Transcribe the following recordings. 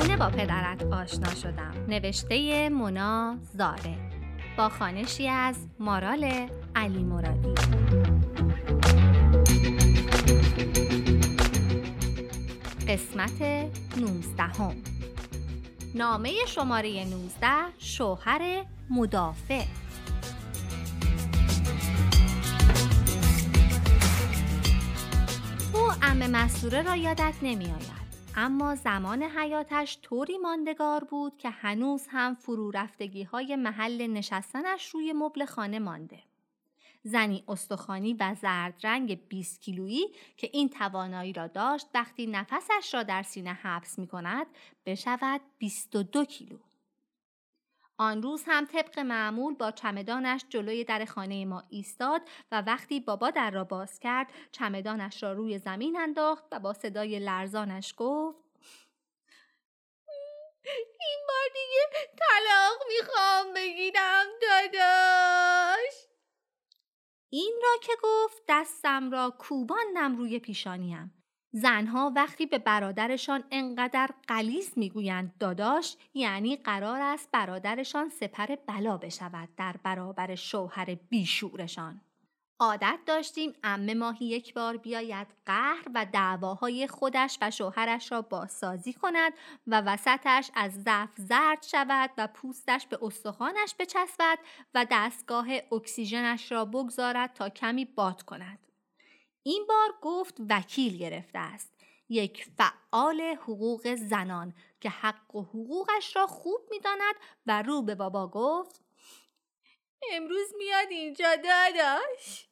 چگونه با پدرت آشنا شدم نوشته مونا زاره با خانشی از مارال علی مرادی قسمت 19 هم. نامه شماره 19 شوهر مدافع او ام مسوره را یادت نمی آید. اما زمان حیاتش طوری ماندگار بود که هنوز هم فرو رفتگی های محل نشستنش روی مبل خانه مانده. زنی استخوانی و زرد رنگ 20 کیلویی که این توانایی را داشت وقتی نفسش را در سینه حبس می کند بشود 22 کیلو. آن روز هم طبق معمول با چمدانش جلوی در خانه ما ایستاد و وقتی بابا در را باز کرد چمدانش را روی زمین انداخت و با صدای لرزانش گفت این بار دیگه طلاق می‌خوام بگیرم داداش. این را که گفت دستم را کوباندم روی پیشانیم. زنها وقتی به برادرشان انقدر قلیز می‌گویند داداش یعنی قرار است برادرشان سپر بلا بشود در برابر شوهر بیشورشان. عادت داشتیم ام ماهی یک بار بیاید قهر و دعواهای خودش و شوهرش را بازسازی کند و وسطش از ضعف زرد شود و پوستش به استخوانش بچسبد و دستگاه اکسیژنش را بگذارد تا کمی باد کند. این بار گفت وکیل گرفته است. یک فعال حقوق زنان که حق و حقوقش را خوب می‌داند و رو به بابا گفت امروز میاد اینجا داداش.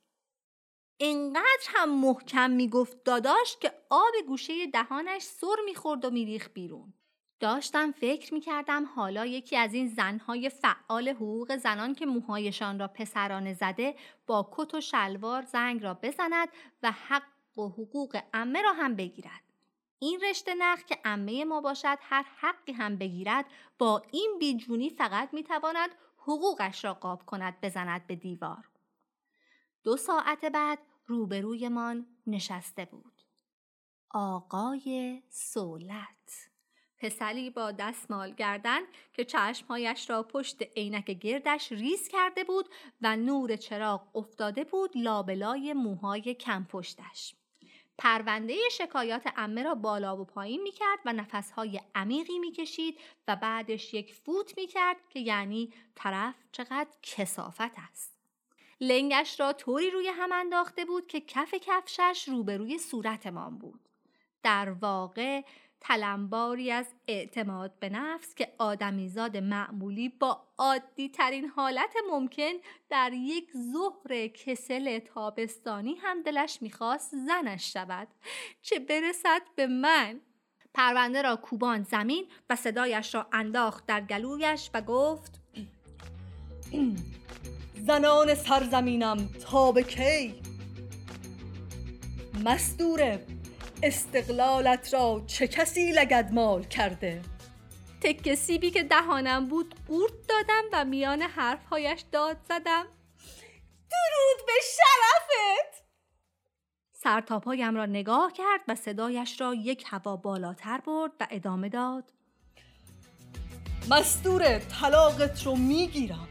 اینقدر هم محکم می‌گفت داداش که آب گوشه دهانش سر می‌خورد و میریخ بیرون. داشتم فکر می کردم حالا یکی از این زنهای فعال حقوق زنان که موهایشان را پسرانه زده با کت و شلوار زنگ را بزند و حق و حقوق امه را هم بگیرد. این رشته نخ که امه ما باشد هر حقی هم بگیرد با این بیجونی فقط می تواند حقوقش را قاب کند بزند به دیوار. دو ساعت بعد روبرویمان نشسته بود. آقای سولت پسری با دستمال گردن که چشمهایش را پشت عینک گردش ریز کرده بود و نور چراغ افتاده بود لابلای موهای کم پشتش. پرونده شکایات امه را بالا و پایین می کرد و نفسهای عمیقی می کشید و بعدش یک فوت می کرد که یعنی طرف چقدر کسافت است. لنگش را طوری روی هم انداخته بود که کف کفشش روبروی صورتمان بود. در واقع تلمباری از اعتماد به نفس که آدمیزاد معمولی با عادی ترین حالت ممکن در یک ظهر کسل تابستانی هم دلش می‌خواست زنش شود. چه برسد به من؟ پرونده را کوبان زمین و صدایش را انداخت در گلویش و گفت زنان سرزمینم تا به کی؟ مستوره استقلالت را چه کسی لگدمال کرده؟ تک سیبی که دهانم بود قورت دادم و میان حرفهایش داد زدم. درود به شرفت! سرتاپایم را نگاه کرد و صدایش را یک هوا بالاتر برد و ادامه داد. مستور طلاقت رو می‌گیرم.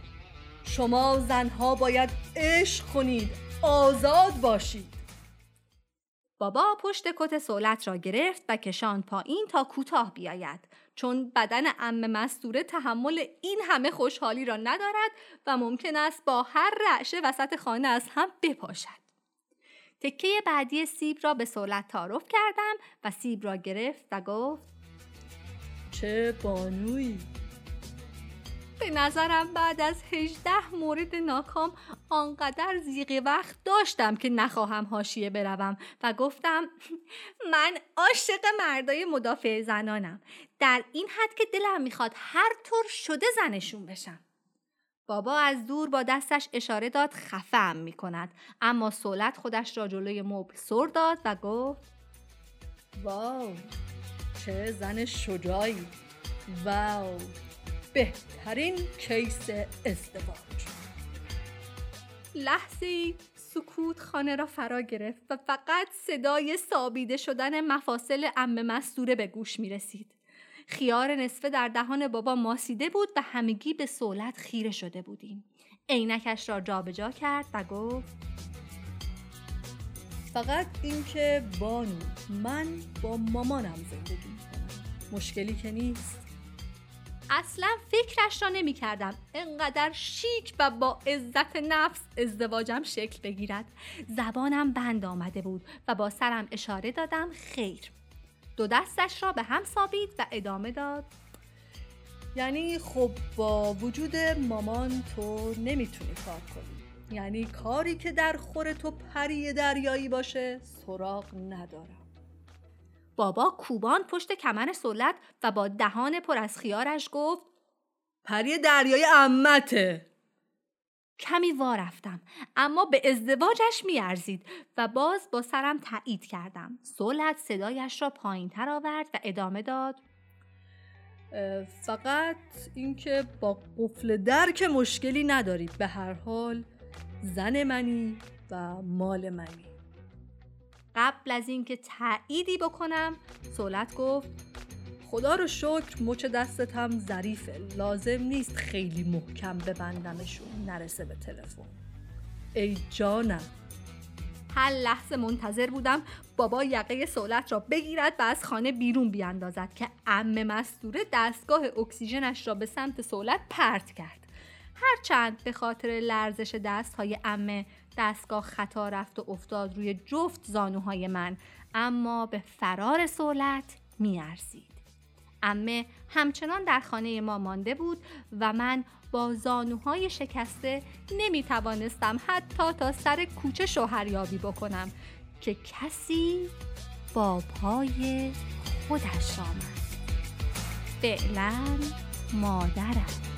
شما زنها باید عشق کنید آزاد باشید. بابا پشت کت سولت را گرفت و کشان پایین تا کوتاه بیاید چون بدن ام مستوره تحمل این همه خوشحالی را ندارد و ممکن است با هر رعشه وسط خانه از هم بپاشد. تکه بعدی سیب را به سولت تعارف کردم و سیب را گرفت و گفت چه بانوی به نظرم بعد از 18 مورد ناکام آنقدر زیغ وقت داشتم که نخواهم هاشیه بروم و گفتم من عاشق مردای مدافع زنانم. در این حد که دلم می‌خواد هر طور شده زنشون بشم. بابا از دور با دستش اشاره داد خفم می‌کند. اما سولت خودش را جلوی مبل سر داد و گفت واو چه زن شجاعی. واو بهترین کیس ازدواج لحظه سکوت خانه را فرا گرفت و فقط صدای سابیده شدن مفاصل ام مستوره به گوش می رسید. خیار نصفه در دهان بابا ماسیده بود و همگی به سولت خیره شده بودیم. عینکش را جابجا کرد و گفت فقط اینکه بانو من با مامانم زندگی مشکلی که نیست. اصلا فکرش را نمی کردم انقدر شیک و با عزت نفس ازدواجم شکل بگیرد. زبانم بند آمده بود و با سرم اشاره دادم خیر. دو دستش را به هم سابید و ادامه داد. یعنی خب با وجود مامان تو نمی‌تونی کار کنی. یعنی کاری که در خور تو پری دریایی باشه سراغ ندارم. بابا کوبان پشت کمر سلت و با دهان پر از خیارش گفت پری دریای امته. کمی وا رفتم اما به ازدواجش میارزید و باز با سرم تایید کردم. سولت صدایش را پایین تر آورد و ادامه داد. فقط اینکه با قفل در که مشکلی ندارید به هر حال زن منی و مال منی. قبل از اینکه تأییدی بکنم سولت گفت خدا رو شکر مچ دستت هم ظریفه. لازم نیست خیلی محکم ببندمشون نرسه به تلفن. ای جانم. هر لحظه منتظر بودم بابا یقه سولت را بگیرد و از خانه بیرون بیاندازد که ام مستوره دستگاه اکسیژنش را به سمت سولت پرت کرد. هرچند به خاطر لرزش دست های امه دستگاه خطا رفت و افتاد روی جفت زانوهای من. اما به فرار سولت میارزید. امه همچنان در خانه ما مانده بود و من با زانوهای شکسته نمی توانستم حتی تا سر کوچه شوهریابی بکنم که کسی با پای خودش آمد. فعلا مادرم.